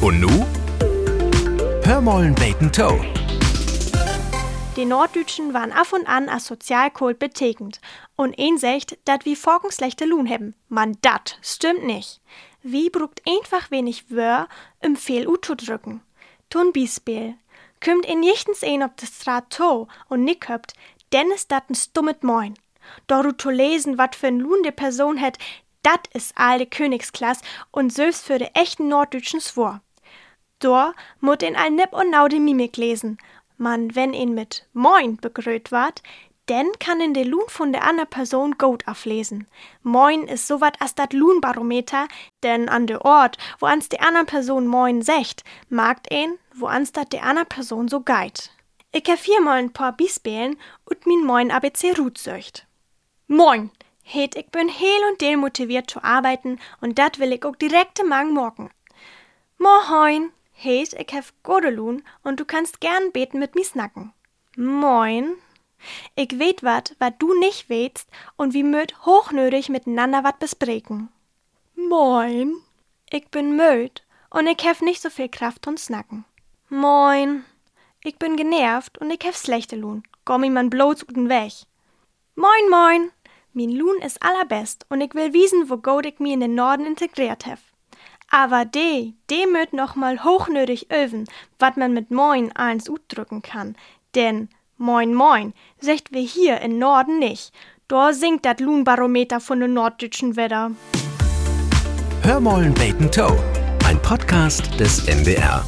Und nu? Hörmollen Bacon Toe. Die Norddütschen waren af und an als sozialkult betekend. Und een sagt, dat wie Forken schlechte Lohn haben. Man, dat stimmt nicht. Wie brugt einfach wenig Wör, um viel U zu drücken. Tun Bispiel. Kümmt in jichtens een op de Straat to und nick höpt, denn ist dat n stummet Moin. Doru zu lesen, wat für n Lohn de Person het, dat is all de Königsklass und selbst für de echten Norddütschen swor. Dor mut in all Nipp und Nau de Mimik lesen. Man, wenn ihn mit Moin begröht ward, denn kann in de Lohn von der ander Person gut auflesen. Moin is so wat as dat Lohnbarometer, denn an de Ort, wo ans de ander Person Moin secht, magt een, wo ans dat de ander Person so geit. Ich hab viermal ein paar Bispelen und min Moin ABC Rut söcht. Moin! Het, ich bin heel und del motiviert zu arbeiten und dat will ich auch direkt mang morgen. Moin! Het, ich hab Godelun und du kannst gern beten mit mi snacken. Moin! Ich weet wat, wat du nicht weißt und wie möd hochnötig miteinander wat bespreken. Moin! Ich bin müd und ich hab nicht so viel Kraft und snacken. Moin! Ich bin genervt und ich hab schlechte Lohn. Komm mi man bloß guten Weg. Moin, moin! Min Lohn is allerbest und ich will wiesen, wo ich mi in den Norden integriert hef. Aber de, de möt noch mal hochnötig öven, wat man mit Moin eins drücken kann. Denn Moin Moin secht wir hier in Norden nicht. Da sinkt dat Lohnbarometer von den norddütschen Wetter. Hörmollen Bacon Toe. Ein Podcast des NDR.